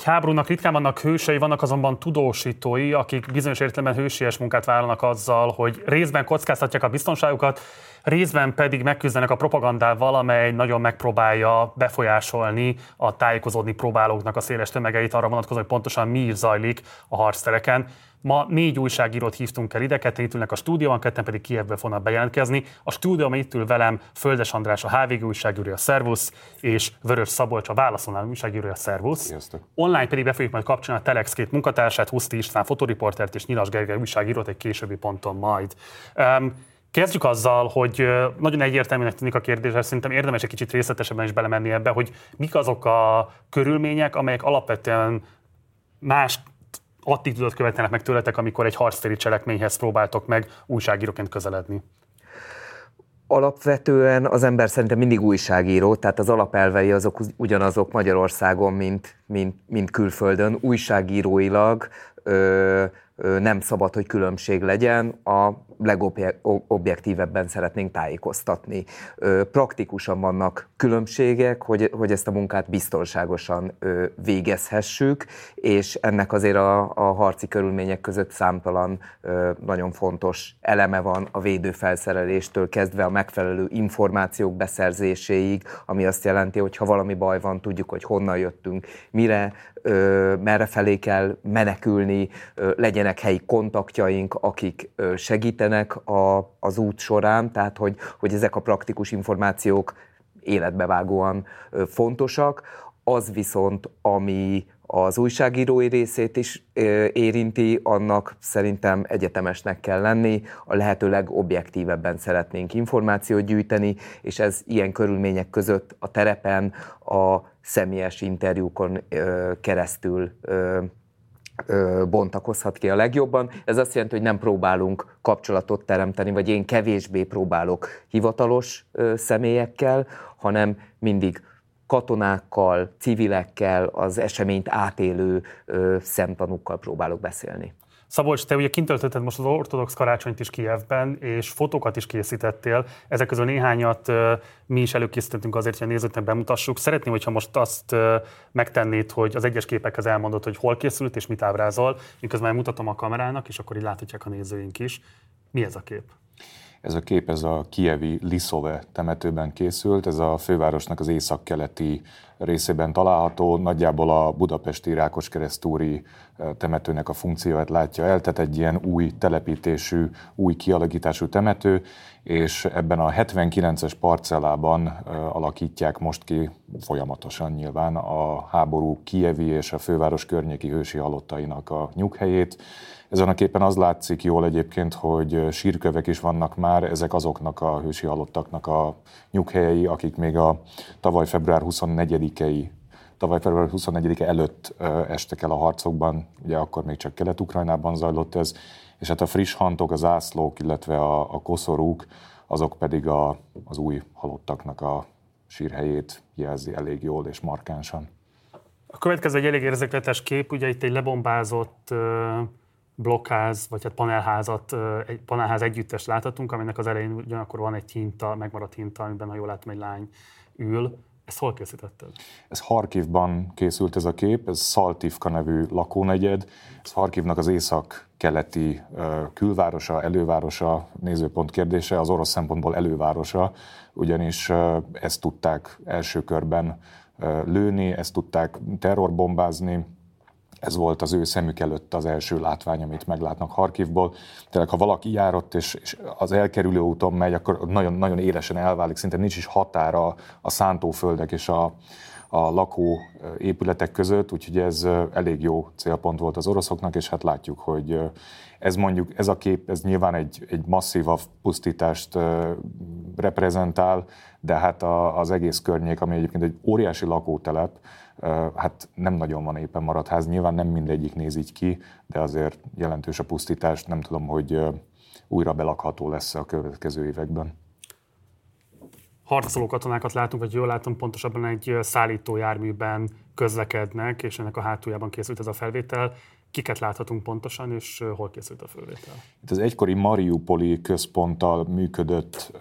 Egy háborúnak ritkán vannak hősei, vannak azonban tudósítói, akik bizonyos értelemben hősies munkát vállalnak azzal, hogy részben kockáztatják a biztonságukat, részben pedig megküzdenek a propagandával, amely nagyon megpróbálja befolyásolni a tájékozódni próbálóknak a széles tömegeit arra vonatkozóan, hogy pontosan mi is zajlik a harctereken. Ma négy újságírót hívtunk el ide, ketten itt ülnek a stúdióban, ketten pedig Kievből fognak bejelentkezni. A stúdióban itt ül velem Földes András, a HVG újságírója, Szervusz, és Vörös Szabolcs, a Válaszolnál újságírója, Szervusz. Sziasztok. Online pedig be fogjuk majd kapcsolni a Telex két munkatársát, Huszti István fotoriportert és Nyilas Gergely újságírót egy későbbi ponton majd. Um, Kezdjük azzal, hogy nagyon egyértelműnek tűnik a kérdés, szerintem érdemes egy kicsit részletesebben is belemenni ebbe, hogy mik azok a körülmények, amelyek alapvetően más attitűdöt követelnek meg tőletek, amikor egy harctéri cselekményhez próbáltok meg újságíróként közeledni? Alapvetően az ember szerintem mindig újságíró, tehát az alapelvei azok ugyanazok Magyarországon, mint, mint, mint külföldön. Újságíróilag ö, ö, nem szabad, hogy különbség legyen a legobjektívebben szeretnénk tájékoztatni. Praktikusan vannak különbségek, hogy, hogy ezt a munkát biztonságosan végezhessük, és ennek azért a, a harci körülmények között számtalan nagyon fontos eleme van a védőfelszereléstől kezdve a megfelelő információk beszerzéséig, ami azt jelenti, hogy ha valami baj van, tudjuk, hogy honnan jöttünk, mire, merre felé kell menekülni, legyenek helyi kontaktjaink, akik segítenek, segítenek a, az út során, tehát hogy, hogy ezek a praktikus információk életbevágóan fontosak. Az viszont, ami az újságírói részét is érinti, annak szerintem egyetemesnek kell lenni, a lehető legobjektívebben szeretnénk információt gyűjteni, és ez ilyen körülmények között a terepen, a személyes interjúkon keresztül bontakozhat ki a legjobban. Ez azt jelenti, hogy nem próbálunk kapcsolatot teremteni, vagy én kevésbé próbálok hivatalos személyekkel, hanem mindig katonákkal, civilekkel, az eseményt átélő szemtanúkkal próbálok beszélni. Szabolcs, te ugye kint töltötted most az ortodox karácsonyt is Kievben, és fotókat is készítettél. Ezek közül néhányat mi is előkészítettünk azért, hogy a nézőknek bemutassuk. Szeretném, hogyha most azt megtennéd, hogy az egyes képekhez elmondod, hogy hol készült és mit ábrázol, miközben mutatom a kamerának, és akkor így láthatják a nézőink is. Mi ez a kép? Ez a kép ez a kievi Liszove temetőben készült, ez a fővárosnak az északkeleti részében található, nagyjából a budapesti Rákoskeresztúri temetőnek a funkcióját látja el, tehát egy ilyen új telepítésű, új kialakítású temető, és ebben a 79-es parcellában alakítják most ki folyamatosan nyilván a háború kievi és a főváros környéki hősi halottainak a nyughelyét. Ezen a képen az látszik jól egyébként, hogy sírkövek is vannak már, ezek azoknak a hősi halottaknak a nyughelyei, akik még a tavaly február 24-i tavaly február 24-e előtt estek el a harcokban, ugye akkor még csak Kelet-Ukrajnában zajlott ez, és hát a friss hantok, az ászlók, illetve a, a koszorúk, azok pedig a, az új halottaknak a sírhelyét jelzi elég jól és markánsan. A következő egy elég érzékletes kép, ugye itt egy lebombázott blokkház, vagy hát panelházat, egy panelház együttest láthatunk, aminek az elején ugyanakkor van egy hinta, megmaradt hinta, amiben, ha jól látom, egy lány ül. Ezt hol készítetted? Ez Harkivban készült ez a kép, ez Szaltivka nevű lakónegyed. Ez Harkivnak az észak-keleti külvárosa, elővárosa, nézőpont kérdése, az orosz szempontból elővárosa, ugyanis ezt tudták első körben lőni, ezt tudták terrorbombázni, ez volt az ő szemük előtt az első látvány, amit meglátnak Harkivból. Tényleg, ha valaki járott és, és az elkerülő úton megy, akkor nagyon, nagyon élesen elválik, szinte nincs is határa a szántóföldek és a, a lakó épületek között, úgyhogy ez elég jó célpont volt az oroszoknak, és hát látjuk, hogy ez mondjuk, ez a kép, ez nyilván egy, egy masszívabb pusztítást reprezentál, de hát a, az egész környék, ami egyébként egy óriási lakótelep, hát nem nagyon van éppen maradt ház. Nyilván nem mindegyik néz így ki, de azért jelentős a pusztítás. Nem tudom, hogy újra belakható lesz a következő években. Harcoló katonákat látunk, vagy jól látom, pontosabban egy szállítójárműben közlekednek, és ennek a hátuljában készült ez a felvétel. Kiket láthatunk pontosan, és hol készült a fölvétel? Itt az egykori Mariupoli központtal működött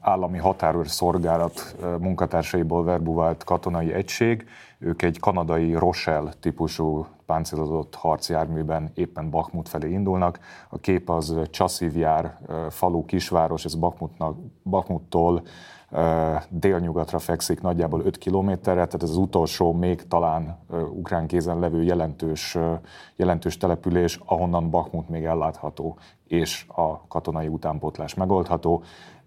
állami határőr szolgálat munkatársaiból verbuvált katonai egység. Ők egy kanadai Rochelle típusú páncélozott harcjárműben éppen Bakmut felé indulnak. A kép az Csaszivjár falu kisváros, ez Bakmutnak, Bakmuttól délnyugatra fekszik nagyjából 5 kilométerre, tehát ez az utolsó, még talán ukrán kézen levő jelentős, jelentős település, ahonnan Bakmut még ellátható, és a katonai utánpótlás megoldható.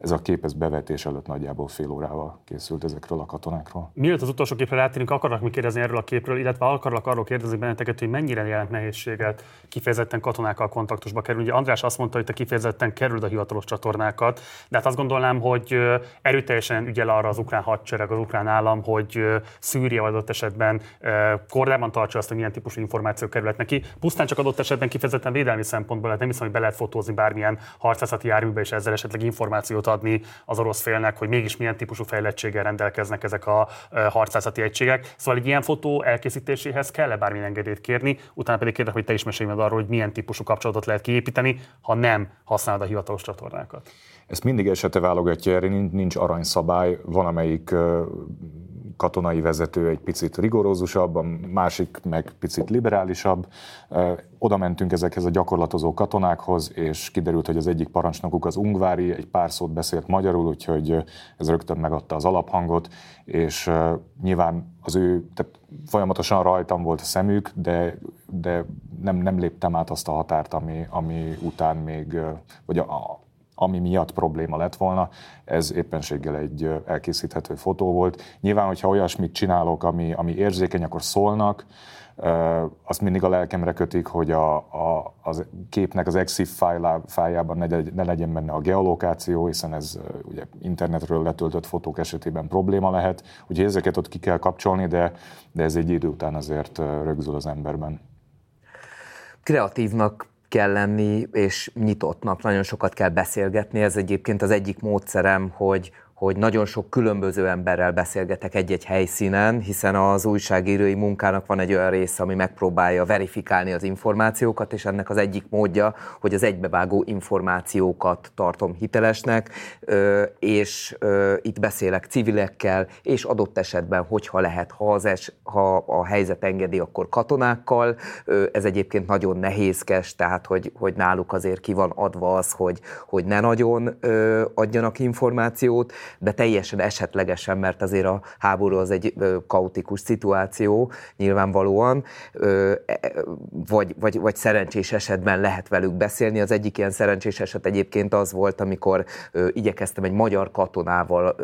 Ez a kép ez bevetés előtt nagyjából fél órával készült ezekről a katonákról. Mielőtt az utolsó képre rátérünk, akarnak mi kérdezni erről a képről, illetve akarlak arról kérdezni benneteket, hogy mennyire jelent nehézséget kifejezetten katonákkal kontaktusba kerülni. Ugye András azt mondta, hogy te kifejezetten kerüled a hivatalos csatornákat, de hát azt gondolnám, hogy erőteljesen ügyel arra az ukrán hadsereg, az ukrán állam, hogy Szűria adott esetben kordában tartsa azt, hogy milyen típusú információk kerülhetnek ki. Pusztán csak adott esetben kifejezetten védelmi szempontból, hát nem hiszem, hogy be lehet fotózni bármilyen harcászati járműbe, és ezzel esetleg információt adni az orosz félnek, hogy mégis milyen típusú fejlettséggel rendelkeznek ezek a harcászati egységek. Szóval egy ilyen fotó elkészítéséhez kell-e bármilyen engedélyt kérni, utána pedig kérdek, hogy te is mesélj meg arról, hogy milyen típusú kapcsolatot lehet kiépíteni, ha nem használod a hivatalos csatornákat. Ezt mindig esete válogatja, erre nincs aranyszabály, van amelyik katonai vezető egy picit rigorózusabb, a másik meg picit liberálisabb. Oda mentünk ezekhez a gyakorlatozó katonákhoz, és kiderült, hogy az egyik parancsnokuk az ungvári, egy pár szót beszélt magyarul, úgyhogy ez rögtön megadta az alaphangot, és nyilván az ő, tehát folyamatosan rajtam volt a szemük, de, de nem, nem léptem át azt a határt, ami, ami után még, vagy a, ami miatt probléma lett volna, ez éppenséggel egy elkészíthető fotó volt. Nyilván, hogyha olyasmit csinálok, ami, ami érzékeny, akkor szólnak, azt mindig a lelkemre kötik, hogy a, a, a képnek az EXIF fájlában ne, ne legyen benne a geolokáció, hiszen ez ugye internetről letöltött fotók esetében probléma lehet, úgyhogy ezeket ott ki kell kapcsolni, de, de ez egy idő után azért rögzül az emberben. Kreatívnak kell lenni, és nyitottnak, nagyon sokat kell beszélgetni. Ez egyébként az egyik módszerem, hogy, hogy nagyon sok különböző emberrel beszélgetek egy-egy helyszínen, hiszen az újságírói munkának van egy olyan része, ami megpróbálja verifikálni az információkat, és ennek az egyik módja, hogy az egybevágó információkat tartom hitelesnek, és itt beszélek civilekkel, és adott esetben, hogyha lehet, ha, az es, ha a helyzet engedi, akkor katonákkal. Ez egyébként nagyon nehézkes, tehát hogy, hogy náluk azért ki van adva az, hogy, hogy ne nagyon adjanak információt, de teljesen esetlegesen, mert azért a háború az egy kaotikus szituáció nyilvánvalóan, e, vagy, vagy, vagy szerencsés esetben lehet velük beszélni. Az egyik ilyen szerencsés eset egyébként az volt, amikor igyekeztem egy magyar katonával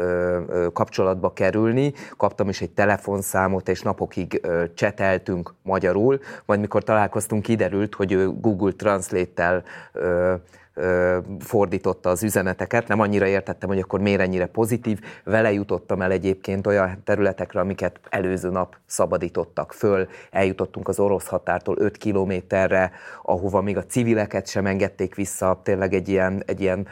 kapcsolatba kerülni, kaptam is egy telefonszámot, és napokig cseteltünk magyarul, majd mikor találkoztunk, kiderült, hogy ő Google Translate-tel fordította az üzeneteket, nem annyira értettem, hogy akkor miért ennyire pozitív. Vele jutottam el egyébként olyan területekre, amiket előző nap szabadítottak föl. Eljutottunk az orosz határtól 5 kilométerre, ahova még a civileket sem engedték vissza. Tényleg egy ilyen, egy ilyen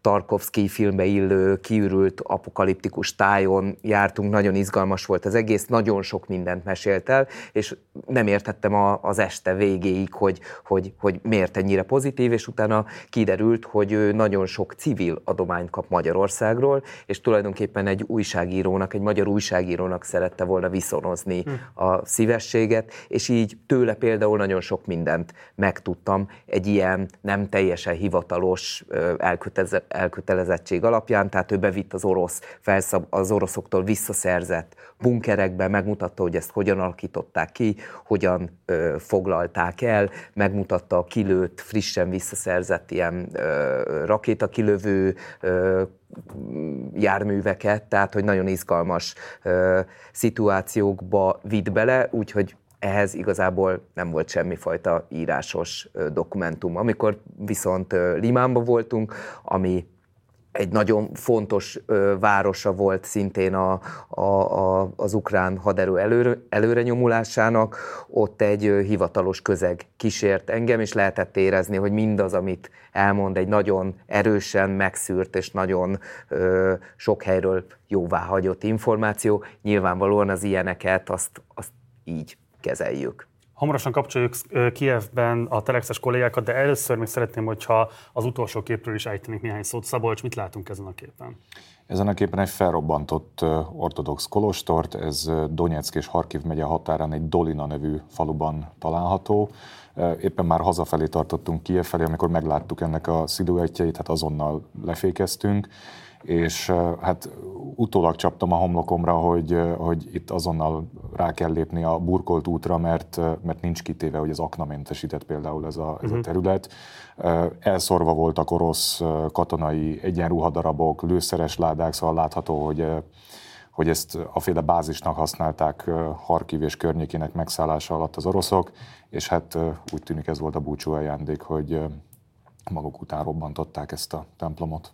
Tarkovsky filmbe illő, kiürült apokaliptikus tájon jártunk, nagyon izgalmas volt az egész, nagyon sok mindent mesélt el, és nem értettem a, az este végéig, hogy, hogy, hogy miért ennyire pozitív, és utána kiderült, hogy ő nagyon sok civil adományt kap Magyarországról, és tulajdonképpen egy újságírónak, egy magyar újságírónak szerette volna viszonozni hm. a szívességet, és így tőle például nagyon sok mindent megtudtam egy ilyen nem teljesen hivatalos elkötelezettség alapján, tehát ő bevitt az orosz, felszab, az oroszoktól visszaszerzett bunkerekbe, megmutatta, hogy ezt hogyan alakították ki, hogyan ö, foglalták el, megmutatta a kilőtt, frissen visszaszerzett ilyen ö, rakétakilövő ö, járműveket, tehát hogy nagyon izgalmas ö, szituációkba vitt bele, úgyhogy ehhez igazából nem volt semmifajta írásos dokumentum. Amikor viszont Limánban voltunk, ami egy nagyon fontos ö, városa volt szintén a, a, a, az ukrán haderő előre, előre nyomulásának. Ott egy ö, hivatalos közeg kísért engem, és lehetett érezni, hogy mindaz, amit elmond, egy nagyon erősen megszűrt és nagyon ö, sok helyről jóváhagyott információ. Nyilvánvalóan az ilyeneket azt, azt így kezeljük. Hamarosan kapcsoljuk Kievben a telexes kollégákat, de először még szeretném, hogyha az utolsó képről is ejtenék néhány szót. Szabolcs, mit látunk ezen a képen? Ezen a képen egy felrobbantott ortodox kolostort, ez Donetsk és Harkiv megye határán egy Dolina nevű faluban található. Éppen már hazafelé tartottunk Kiev felé, amikor megláttuk ennek a sziluettjeit, hát azonnal lefékeztünk és hát utólag csaptam a homlokomra, hogy, hogy itt azonnal rá kell lépni a burkolt útra, mert, mert nincs kitéve, hogy az aknamentesített például ez a, ez a mhm. terület. Elszorva voltak orosz katonai egyenruhadarabok, lőszeres ládák, szóval látható, hogy hogy ezt a féle bázisnak használták Harkiv és környékének megszállása alatt az oroszok, és hát úgy tűnik ez volt a búcsú ajándék, hogy maguk után robbantották ezt a templomot.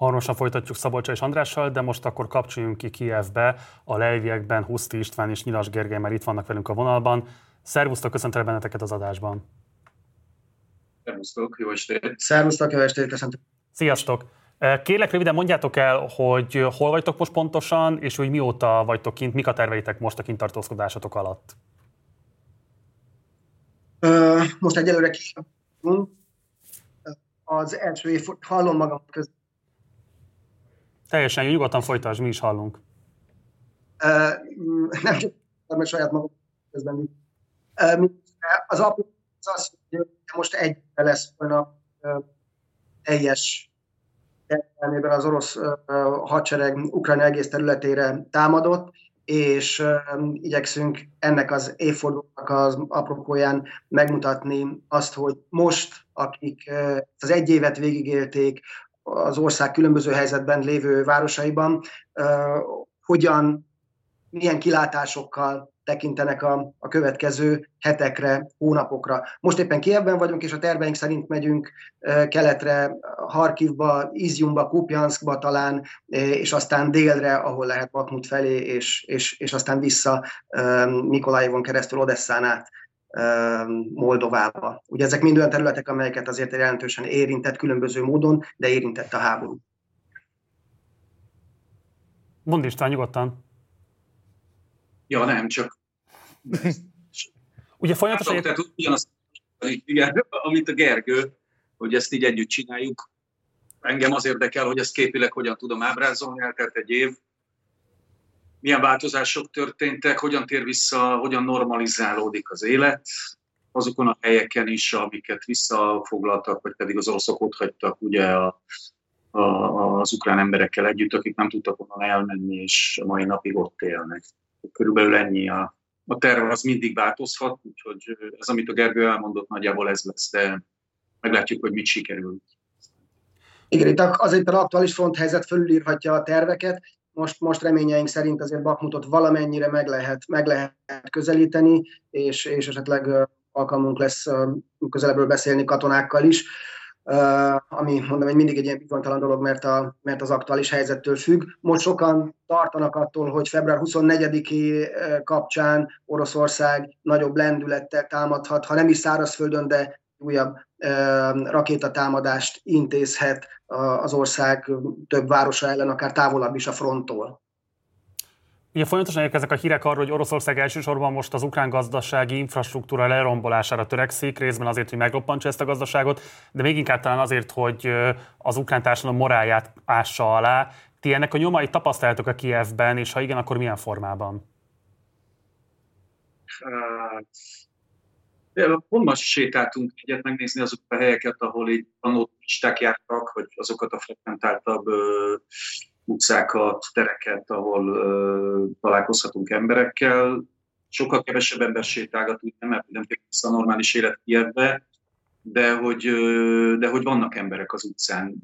Hamarosan folytatjuk Szabolcsa és Andrással, de most akkor kapcsoljunk ki Kievbe. A Lejviekben Huszti István és Nyilas Gergely már itt vannak velünk a vonalban. Szervusztok, köszöntelek benneteket az adásban. Szervusztok, jó estét. Szervusztok, jó estét, köszöntök. Sziasztok. Kérlek röviden mondjátok el, hogy hol vagytok most pontosan, és hogy mióta vagytok kint, mik a terveitek most a kintartózkodásatok alatt? Most egyelőre kis az első év, hallom magam közben Teljesen nyugodtan folytasd, mi is hallunk. Uh, nem csak mert saját magam közben. Uh, az apu az az, hogy most egy lesz a uh, teljes értelmében az orosz hadsereg Ukrajna egész területére támadott, és igyekszünk ennek az évfordulónak az apropóján megmutatni azt, hogy most, akik az egy évet végigélték, az ország különböző helyzetben lévő városaiban, hogyan, milyen kilátásokkal tekintenek a, a következő hetekre, hónapokra. Most éppen Kievben vagyunk, és a terveink szerint megyünk keletre, Harkivba, Izjumba, Kupjanskba talán, és aztán délre, ahol lehet Bakmut felé, és, és, és aztán vissza Mikolajevon keresztül Odesszán át. Moldovába. Ugye ezek mind olyan területek, amelyeket azért jelentősen érintett különböző módon, de érintett a háború. Mondd István, nyugodtan. Ja, nem, csak... Ugye folyamatosan... Hát, tehát ugyanazt, igen, amit a Gergő, hogy ezt így együtt csináljuk. Engem az érdekel, hogy ezt képileg hogyan tudom ábrázolni, eltelt egy év, milyen változások történtek, hogyan tér vissza, hogyan normalizálódik az élet, azokon a helyeken is, amiket visszafoglaltak, vagy pedig az oroszok ott hagytak ugye a, a, az ukrán emberekkel együtt, akik nem tudtak onnan elmenni, és a mai napig ott élnek. Körülbelül ennyi a, a terv, az mindig változhat, úgyhogy ez, amit a Gergő elmondott, nagyjából ez lesz, de meglátjuk, hogy mit sikerül. Igen, itt az aktuális front helyzet fölülírhatja a terveket, most, most reményeink szerint azért Bakmutot valamennyire meg lehet, meg lehet közelíteni, és, és esetleg alkalmunk lesz közelebbről beszélni katonákkal is, ami mondom, hogy mindig egy ilyen bizonytalan dolog, mert, a, mert az aktuális helyzettől függ. Most sokan tartanak attól, hogy február 24-i kapcsán Oroszország nagyobb lendülettel támadhat, ha nem is szárazföldön, de újabb rakétatámadást intézhet az ország több városa ellen, akár távolabb is a fronttól. Ugye folyamatosan érkeznek a hírek arról, hogy Oroszország elsősorban most az ukrán gazdasági infrastruktúra lerombolására törekszik, részben azért, hogy megroppantsa ezt a gazdaságot, de még inkább talán azért, hogy az ukrán társadalom morálját ássa alá. Ti ennek a nyomai tapasztaltok a Kievben, és ha igen, akkor milyen formában? Hát, Pont most sétáltunk egyet megnézni azokat a helyeket, ahol így tanulóisták jártak, vagy azokat a frekventáltabb utcákat, tereket, ahol ö, találkozhatunk emberekkel. Sokkal kevesebb ember sétálgat, úgy nem, mert nem vissza a normális élet Kievbe, de hogy, ö, de hogy vannak emberek az utcán.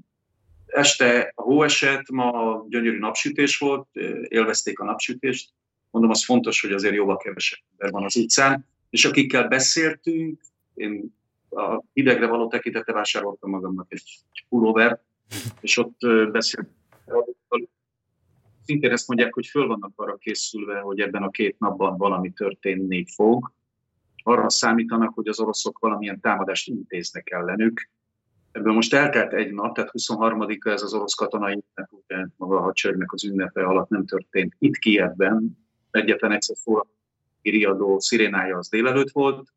Este a hó esett, ma gyönyörű napsütés volt, élvezték a napsütést. Mondom, az fontos, hogy azért jóval kevesebb ember van az utcán és akikkel beszéltünk, én a hidegre való tekintete vásároltam magamnak egy pulóver, és ott beszél. Szintén ezt mondják, hogy föl vannak arra készülve, hogy ebben a két napban valami történni fog. Arra számítanak, hogy az oroszok valamilyen támadást intéznek ellenük. Ebből most eltelt egy nap, tehát 23-a ez az orosz katonai ünnep, maga a hadseregnek az ünnepe alatt nem történt. Itt Kievben egyetlen egyszer szól riadó szirénája az délelőtt volt,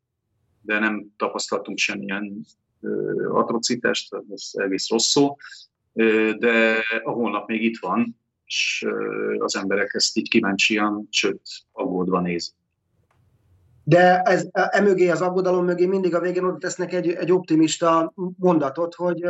de nem tapasztaltunk semmilyen atrocitást, ez egész rossz szó, de a holnap még itt van, és az emberek ezt így kíváncsian, sőt, aggódva nézik. De ez, emögé, az aggodalom mögé mindig a végén oda tesznek egy, egy optimista mondatot, hogy,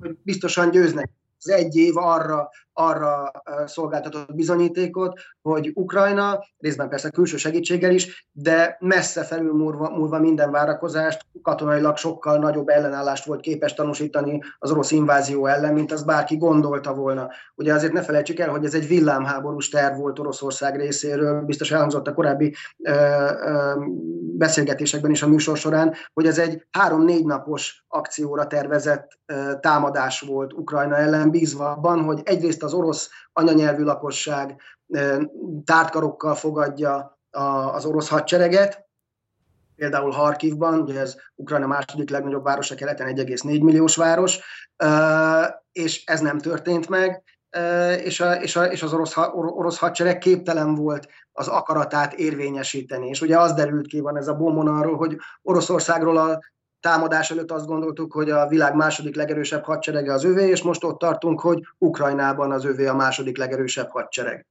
hogy biztosan győznek az egy év arra, arra szolgáltatott bizonyítékot, hogy Ukrajna, részben persze külső segítséggel is, de messze felül múlva, minden várakozást, katonailag sokkal nagyobb ellenállást volt képes tanúsítani az orosz invázió ellen, mint az bárki gondolta volna. Ugye azért ne felejtsük el, hogy ez egy villámháborús terv volt Oroszország részéről, biztos elhangzott a korábbi ö, ö, beszélgetésekben is a műsor során, hogy ez egy három-négy napos akcióra tervezett ö, támadás volt Ukrajna ellen, bízva abban, hogy egyrészt az orosz anyanyelvű lakosság tártkarokkal fogadja az orosz hadsereget, például Harkivban, ugye ez Ukrajna második legnagyobb városa keleten, 1,4 milliós város, és ez nem történt meg, és, a, és, a, és az orosz, orosz hadsereg képtelen volt az akaratát érvényesíteni. És ugye az derült ki, van ez a bombon arról, hogy Oroszországról a támadás előtt azt gondoltuk, hogy a világ második legerősebb hadserege az övé, és most ott tartunk, hogy Ukrajnában az övé a második legerősebb hadsereg.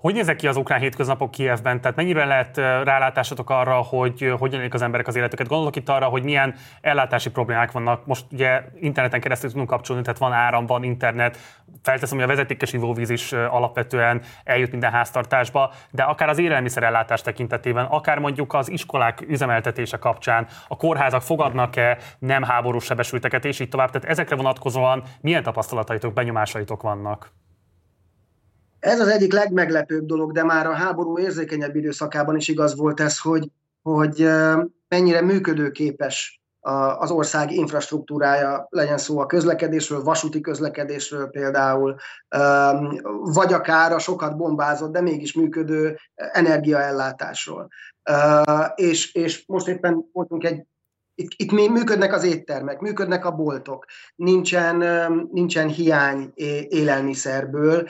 Hogy nézek ki az ukrán hétköznapok Kievben? Tehát mennyire lehet rálátásotok arra, hogy hogyan élik az emberek az életüket? Gondolok itt arra, hogy milyen ellátási problémák vannak. Most ugye interneten keresztül tudunk kapcsolni, tehát van áram, van internet. Felteszem, hogy a vezetékes ivóvíz is alapvetően eljut minden háztartásba, de akár az élelmiszerellátás tekintetében, akár mondjuk az iskolák üzemeltetése kapcsán, a kórházak fogadnak-e nem háborús sebesülteket, és így tovább. Tehát ezekre vonatkozóan milyen tapasztalataitok, benyomásaitok vannak? Ez az egyik legmeglepőbb dolog, de már a háború érzékenyebb időszakában is igaz volt ez, hogy, hogy mennyire működőképes az ország infrastruktúrája, legyen szó a közlekedésről, vasúti közlekedésről például, vagy akár a sokat bombázott, de mégis működő energiaellátásról. És, és most éppen voltunk egy itt, itt működnek az éttermek, működnek a boltok, nincsen, nincsen hiány élelmiszerből,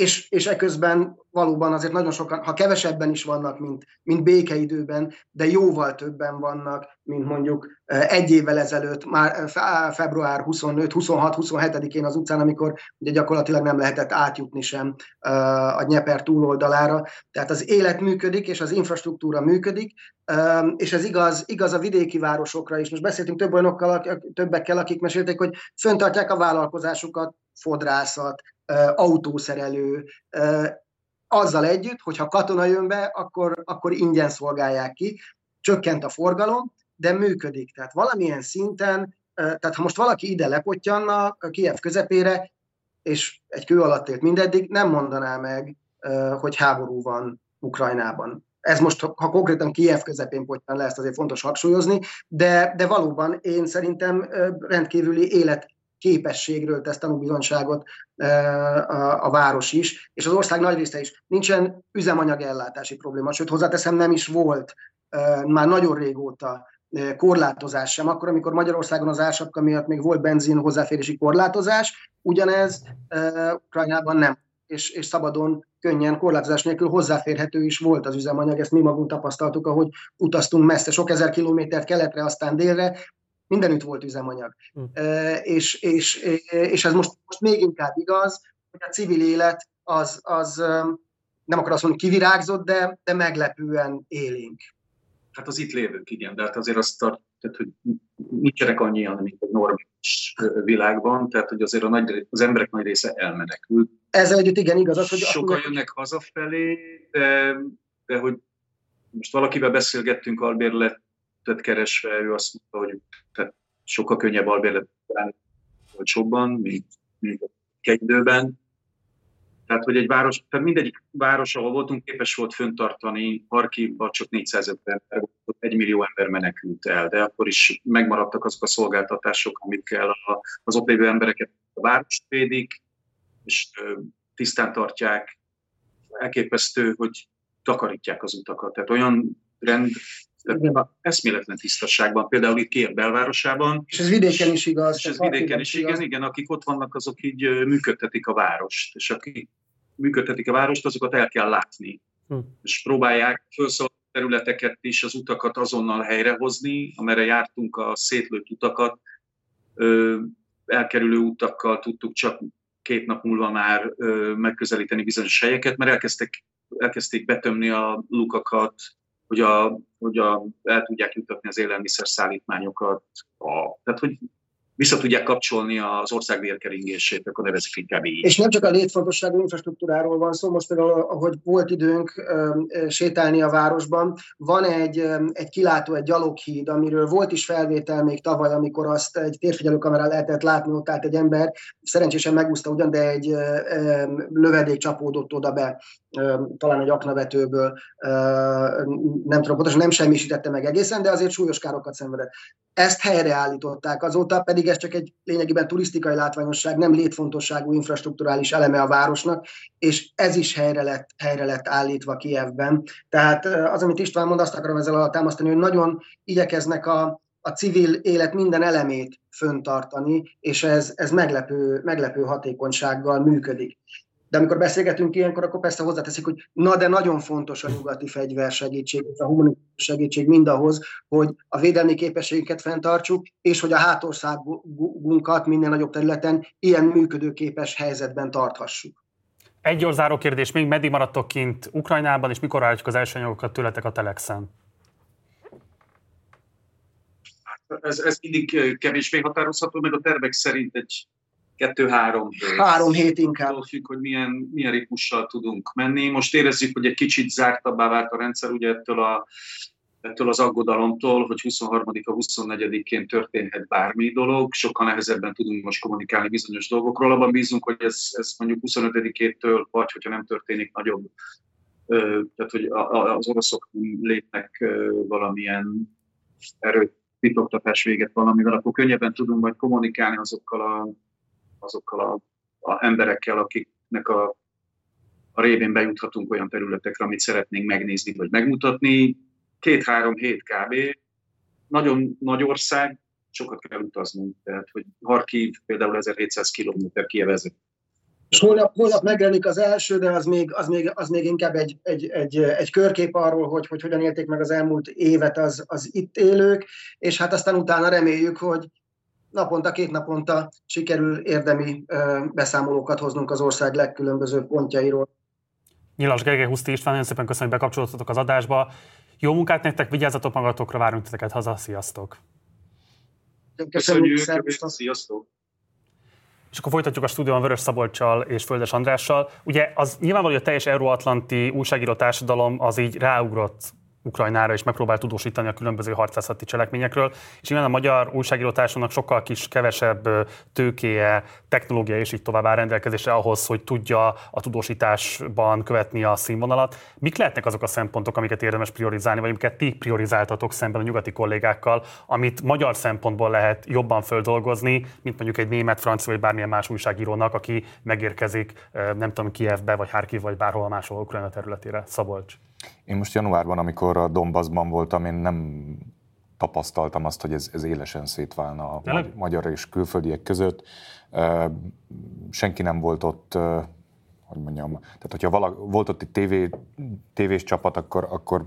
és, és eközben valóban azért nagyon sokan, ha kevesebben is vannak, mint, mint békeidőben, de jóval többen vannak, mint mondjuk egy évvel ezelőtt, már február 25-26-27-én az utcán, amikor ugye gyakorlatilag nem lehetett átjutni sem a Nyeper túloldalára. Tehát az élet működik, és az infrastruktúra működik, és ez igaz, igaz a vidéki városokra is. Most beszéltünk több olyanokkal, többekkel, akik mesélték, hogy föntartják a vállalkozásukat, fodrászat, autószerelő, azzal együtt, hogyha katona jön be, akkor, akkor ingyen szolgálják ki, csökkent a forgalom, de működik. Tehát valamilyen szinten, tehát ha most valaki ide lepottyanna a Kiev közepére, és egy kő alatt élt mindeddig, nem mondaná meg, hogy háború van Ukrajnában. Ez most, ha konkrétan Kiev közepén potyan le, ezt azért fontos hangsúlyozni, de, de valóban én szerintem rendkívüli élet képességről tesz tanúbizonyságot a, a város is, és az ország nagy része is. Nincsen üzemanyagellátási probléma, sőt hozzáteszem nem is volt már nagyon régóta korlátozás sem. Akkor, amikor Magyarországon az ársapka miatt még volt benzin hozzáférési korlátozás, ugyanez Ukrajnában nem. És, és szabadon, könnyen, korlátozás nélkül hozzáférhető is volt az üzemanyag. Ezt mi magunk tapasztaltuk, ahogy utaztunk messze, sok ezer kilométert keletre, aztán délre, mindenütt volt üzemanyag. E, és, és, és ez most, most még inkább igaz, hogy a civil élet az, az nem akar azt mondani kivirágzott, de, de meglepően élénk. Hát az itt lévők, igen, de hát azért azt tart, tehát, hogy nincsenek annyian, mint a normális világban, tehát hogy azért a nagy, az emberek nagy része elmenekült. Ezzel együtt igen, igaz az, hogy... Sokan akkor... jönnek hazafelé, de, de hogy most valakivel beszélgettünk albérlet albérletet keresve, ő azt mondta, hogy tehát sokkal könnyebb albérletet találni olcsóbban, mint, mint egy időben. Tehát, hogy egy város, tehát mindegyik város, ahol voltunk, képes volt föntartani, Harkivban csak 450 ember, egy millió ember menekült el, de akkor is megmaradtak azok a szolgáltatások, amikkel az ott lévő embereket a város védik, és tisztán tartják. Elképesztő, hogy takarítják az utakat. Tehát olyan rend, eszméletlen tisztaságban, például itt Kiev belvárosában. És ez vidéken is igaz. És ez vidéken is igaz, igen, akik ott vannak, azok így működtetik a várost, és akik működtetik a várost, azokat el kell látni. Hm. És próbálják felszólítani területeket is, az utakat azonnal helyrehozni, amerre jártunk a szétlőtt utakat, elkerülő utakkal tudtuk csak két nap múlva már megközelíteni bizonyos helyeket, mert elkezdtek, elkezdték betömni a lukakat, hogy, a, hogy a, el tudják jutatni az élelmiszer szállítmányokat. A, tehát, hogy vissza tudják kapcsolni az ország vérkeringését, akkor nevezik inkább így. És nem csak a létfontosságú infrastruktúráról van szó, most például, ahogy volt időnk sétálni a városban, van egy, egy kilátó, egy gyaloghíd, amiről volt is felvétel még tavaly, amikor azt egy térfigyelőkamerán lehetett látni, ott állt egy ember, szerencsésen megúszta ugyan, de egy lövedék csapódott oda be, talán egy aknavetőből, nem tudom pontosan, nem semmisítette meg egészen, de azért súlyos károkat szenvedett. Ezt helyreállították, azóta pedig ez csak egy lényegében turisztikai látványosság, nem létfontosságú infrastruktúrális eleme a városnak, és ez is helyre lett, helyre lett állítva Kievben. Tehát az, amit István mond, azt akarom ezzel alatt támasztani, hogy nagyon igyekeznek a, a civil élet minden elemét föntartani, és ez, ez meglepő, meglepő hatékonysággal működik. De amikor beszélgetünk ilyenkor, akkor persze hozzáteszik, hogy na de nagyon fontos a nyugati fegyversegítség, a humanitárius segítség mindahhoz, hogy a védelmi képességünket fenntartsuk, és hogy a hátországunkat minden nagyobb területen ilyen működőképes helyzetben tarthassuk. Egy gyors záró kérdés, még meddig maradtok kint Ukrajnában, és mikor állítjuk az első anyagokat tőletek a Telexen? Ez, ez mindig kevésbé határozható, meg a tervek szerint egy kettő-három hét. Három hét inkább. Attól függ, hogy milyen, milyen ritmussal tudunk menni. Most érezzük, hogy egy kicsit zártabbá vált a rendszer, ugye ettől, a, ettől az aggodalomtól, hogy 23-a, 24-én történhet bármi dolog, sokkal nehezebben tudunk most kommunikálni bizonyos dolgokról. Abban bízunk, hogy ez, ez mondjuk 25-től, vagy hogyha nem történik nagyobb, tehát hogy az oroszok lépnek valamilyen erőt, titoktatás véget valamivel, akkor könnyebben tudunk majd kommunikálni azokkal a azokkal a, emberekkel, akiknek a, a révén bejuthatunk olyan területekre, amit szeretnénk megnézni vagy megmutatni. Két-három hét kb. Nagyon nagy ország, sokat kell utaznunk. Tehát, hogy Harkiv például 1700 km kievezett. És holnap, holnap megjelenik az első, de az még, az még, az még inkább egy, egy, egy, egy körkép arról, hogy, hogy hogyan élték meg az elmúlt évet az, az itt élők, és hát aztán utána reméljük, hogy naponta, két naponta sikerül érdemi beszámolókat hoznunk az ország legkülönbözőbb pontjairól. Nyilas Gergely Huszti István, nagyon szépen köszönöm, hogy bekapcsolódtatok az adásba. Jó munkát nektek, vigyázzatok magatokra, várunk titeket haza, sziasztok! Köszönjük, sziasztok! És akkor folytatjuk a stúdióban Vörös Szabolcsal és Földes Andrással. Ugye az nyilvánvaló, hogy a teljes euróatlanti újságíró társadalom az így ráugrott Ukrajnára, és megpróbál tudósítani a különböző harcászati cselekményekről. És nyilván a magyar újságírótársunknak sokkal kis, kevesebb tőkéje, technológia és így tovább áll rendelkezésre ahhoz, hogy tudja a tudósításban követni a színvonalat. Mik lehetnek azok a szempontok, amiket érdemes priorizálni, vagy amiket ti priorizáltatok szemben a nyugati kollégákkal, amit magyar szempontból lehet jobban földolgozni, mint mondjuk egy német, francia vagy bármilyen más újságírónak, aki megérkezik, nem tudom, Kievbe, vagy Harkiv, vagy bárhol máshol Ukrajna területére. Szabolcs. Én most januárban, amikor a Donbassban voltam, én nem tapasztaltam azt, hogy ez, ez élesen szétválna a Tényleg? magyar és külföldiek között. Senki nem volt ott, hogy mondjam, tehát hogyha vala, volt ott egy tévé, tévés csapat, akkor, akkor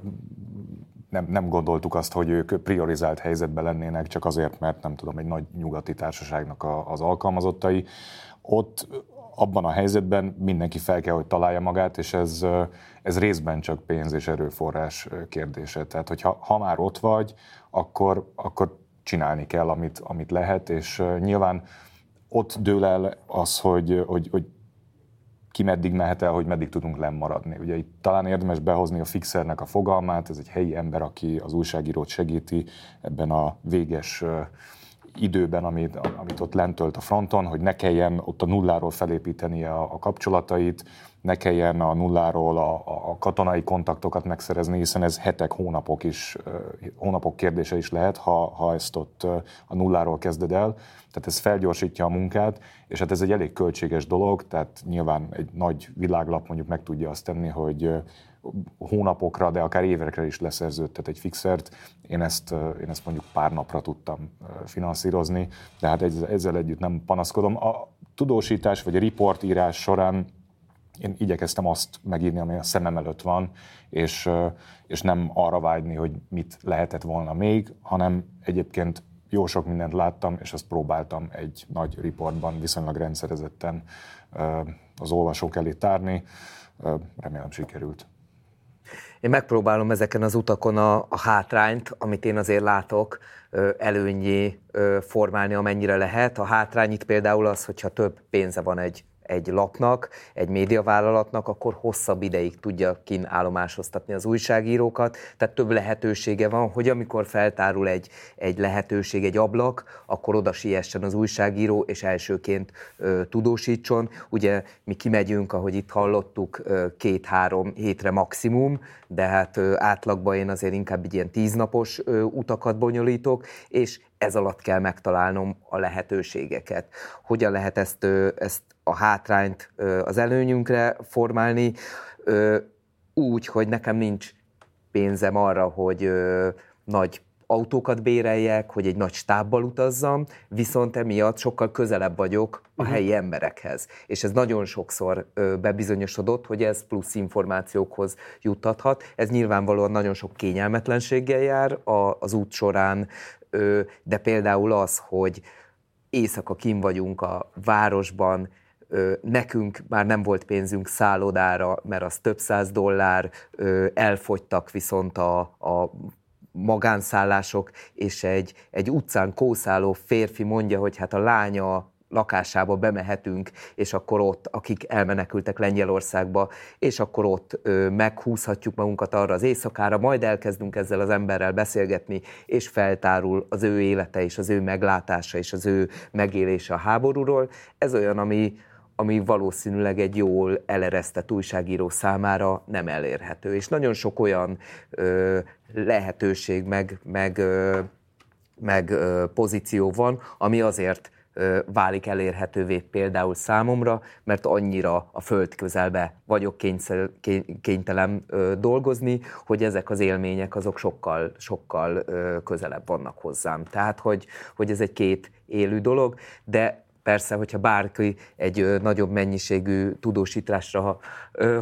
nem, nem gondoltuk azt, hogy ők priorizált helyzetben lennének, csak azért, mert nem tudom, egy nagy nyugati társaságnak a, az alkalmazottai. Ott abban a helyzetben mindenki fel kell, hogy találja magát, és ez, ez részben csak pénz és erőforrás kérdése. Tehát, hogyha ha már ott vagy, akkor, akkor csinálni kell, amit, amit lehet, és nyilván ott dől el az, hogy, hogy, hogy ki meddig mehet el, hogy meddig tudunk lemaradni. Ugye itt talán érdemes behozni a fixernek a fogalmát, ez egy helyi ember, aki az újságírót segíti ebben a véges időben, amit, amit ott lentölt a fronton, hogy ne kelljen ott a nulláról felépíteni a, a kapcsolatait, ne kelljen a nulláról a, a katonai kontaktokat megszerezni, hiszen ez hetek, hónapok is, hónapok kérdése is lehet, ha, ha ezt ott a nulláról kezded el. Tehát ez felgyorsítja a munkát, és hát ez egy elég költséges dolog, tehát nyilván egy nagy világlap mondjuk meg tudja azt tenni, hogy hónapokra, de akár évekre is leszerződtet egy fixert. Én ezt, én ezt mondjuk pár napra tudtam finanszírozni, de hát ezzel együtt nem panaszkodom. A tudósítás vagy a riportírás során én igyekeztem azt megírni, ami a szemem előtt van, és, és nem arra vágyni, hogy mit lehetett volna még, hanem egyébként jó sok mindent láttam, és azt próbáltam egy nagy riportban viszonylag rendszerezetten az olvasók elé tárni. Remélem sikerült. Én megpróbálom ezeken az utakon a, a hátrányt, amit én azért látok, előnyé formálni, amennyire lehet. A hátrány itt például az, hogyha több pénze van egy egy lapnak, egy médiavállalatnak, akkor hosszabb ideig tudja kin állomásoztatni az újságírókat, tehát több lehetősége van, hogy amikor feltárul egy, egy lehetőség, egy ablak, akkor oda siessen az újságíró, és elsőként ö, tudósítson. Ugye mi kimegyünk, ahogy itt hallottuk, két-három hétre maximum, de hát ö, átlagban én azért inkább egy ilyen tíznapos ö, utakat bonyolítok, és ez alatt kell megtalálnom a lehetőségeket. Hogyan lehet ezt, ezt a hátrányt az előnyünkre formálni, úgy, hogy nekem nincs pénzem arra, hogy nagy autókat béreljek, hogy egy nagy stábbal utazzam, viszont emiatt sokkal közelebb vagyok a mhm. helyi emberekhez. És ez nagyon sokszor bebizonyosodott, hogy ez plusz információkhoz juttathat. Ez nyilvánvalóan nagyon sok kényelmetlenséggel jár az út során, de például az, hogy éjszaka kim vagyunk a városban, nekünk már nem volt pénzünk szállodára, mert az több száz dollár, elfogytak viszont a, a magánszállások, és egy, egy utcán kószáló férfi mondja, hogy hát a lánya lakásába bemehetünk, és akkor ott, akik elmenekültek Lengyelországba, és akkor ott ö, meghúzhatjuk magunkat arra az éjszakára, majd elkezdünk ezzel az emberrel beszélgetni, és feltárul az ő élete, és az ő meglátása, és az ő megélése a háborúról. Ez olyan, ami, ami valószínűleg egy jól eleresztett újságíró számára nem elérhető. És nagyon sok olyan ö, lehetőség, meg, meg, ö, meg ö, pozíció van, ami azért válik elérhetővé például számomra, mert annyira a föld közelbe vagyok kényszer, kénytelen dolgozni, hogy ezek az élmények azok sokkal, sokkal közelebb vannak hozzám. Tehát, hogy, hogy ez egy két élő dolog, de Persze, hogyha bárki egy nagyobb mennyiségű tudósításra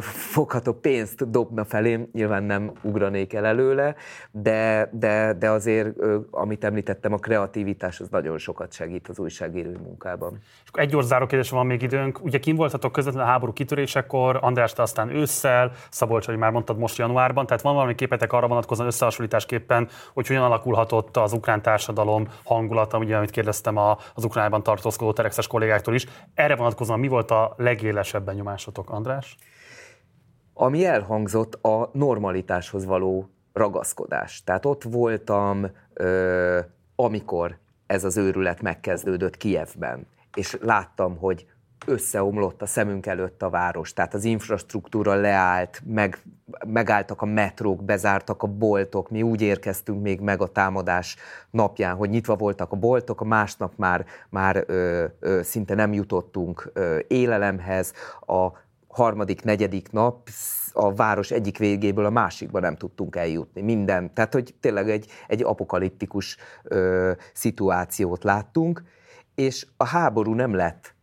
fogható pénzt dobna felém, nyilván nem ugranék el előle, de, de, de azért, amit említettem, a kreativitás az nagyon sokat segít az újságírói munkában. És egy gyors záró kérdés van még időnk. Ugye kim voltatok közvetlenül a háború kitörésekor, András, te aztán ősszel, Szabolcs, hogy már mondtad most januárban, tehát van valami képetek arra vonatkozóan összehasonlításképpen, hogy hogyan alakulhatott az ukrán társadalom hangulata, ugye, amit kérdeztem az ukránban tartózkodó telexes kollégáktól is. Erre vonatkozóan mi volt a legélesebb benyomásotok, András? ami elhangzott a normalitáshoz való ragaszkodás. Tehát ott voltam, ö, amikor ez az őrület megkezdődött Kijevben, és láttam, hogy összeomlott a szemünk előtt a város, tehát az infrastruktúra leállt, meg, megálltak a metrók, bezártak a boltok, mi úgy érkeztünk még meg a támadás napján, hogy nyitva voltak a boltok, a másnap már, már ö, ö, szinte nem jutottunk ö, élelemhez, a harmadik, negyedik nap a város egyik végéből a másikba nem tudtunk eljutni. Minden. Tehát, hogy tényleg egy, egy apokaliptikus ö, szituációt láttunk, és a háború nem lett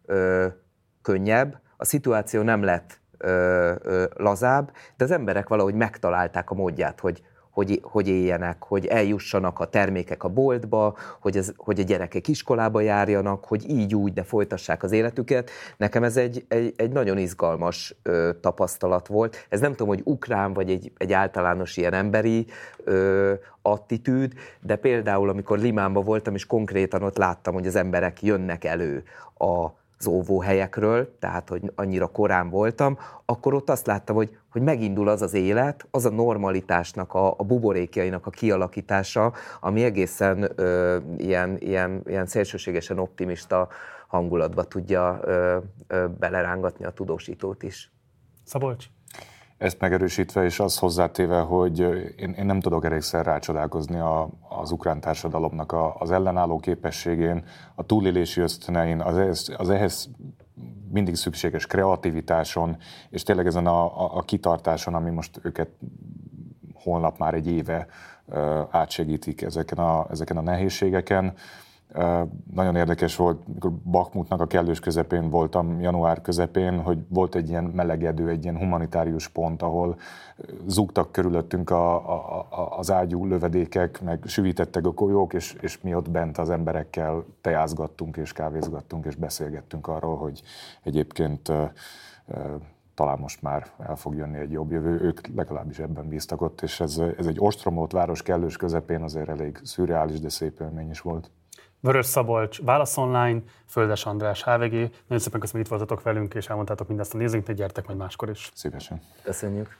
könnyebb, a szituáció nem lett ö, ö, lazább, de az emberek valahogy megtalálták a módját, hogy hogy, hogy éljenek, hogy eljussanak a termékek a boltba, hogy, ez, hogy a gyerekek iskolába járjanak, hogy így úgy, de folytassák az életüket. Nekem ez egy, egy, egy nagyon izgalmas ö, tapasztalat volt. Ez nem tudom, hogy ukrán, vagy egy, egy általános ilyen emberi ö, attitűd, de például amikor Limánban voltam, és konkrétan ott láttam, hogy az emberek jönnek elő a az óvóhelyekről, tehát hogy annyira korán voltam, akkor ott azt láttam, hogy, hogy megindul az az élet, az a normalitásnak, a, a buborékjainak a kialakítása, ami egészen ö, ilyen, ilyen, ilyen szélsőségesen optimista hangulatba tudja ö, ö, belerángatni a tudósítót is. Szabolcs? Ezt megerősítve, és az hozzátéve, hogy én, én nem tudok elégszer rácsodálkozni a, az ukrán társadalomnak a, az ellenálló képességén, a túlélési ösztönein, az ehhez, az ehhez mindig szükséges kreativitáson, és tényleg ezen a, a, a kitartáson, ami most őket holnap már egy éve átsegítik ezeken a, ezeken a nehézségeken. Nagyon érdekes volt, mikor Bakmutnak a kellős közepén voltam, január közepén, hogy volt egy ilyen melegedő, egy ilyen humanitárius pont, ahol zúgtak körülöttünk a, a, a, az ágyú lövedékek, meg süvítettek a kolyók, és, és mi ott bent az emberekkel teázgattunk, és kávézgattunk, és beszélgettünk arról, hogy egyébként talán most már el fog jönni egy jobb jövő. Ők legalábbis ebben bíztak ott, és ez, ez egy ostromolt város kellős közepén azért elég szürreális, de szép élmény is volt. Vörös Szabolcs, Válasz Online, Földes András, HVG. Nagyon szépen köszönöm, hogy itt voltatok velünk, és elmondtátok mindezt a nézőinknek, gyertek majd máskor is. Szívesen. Köszönjük.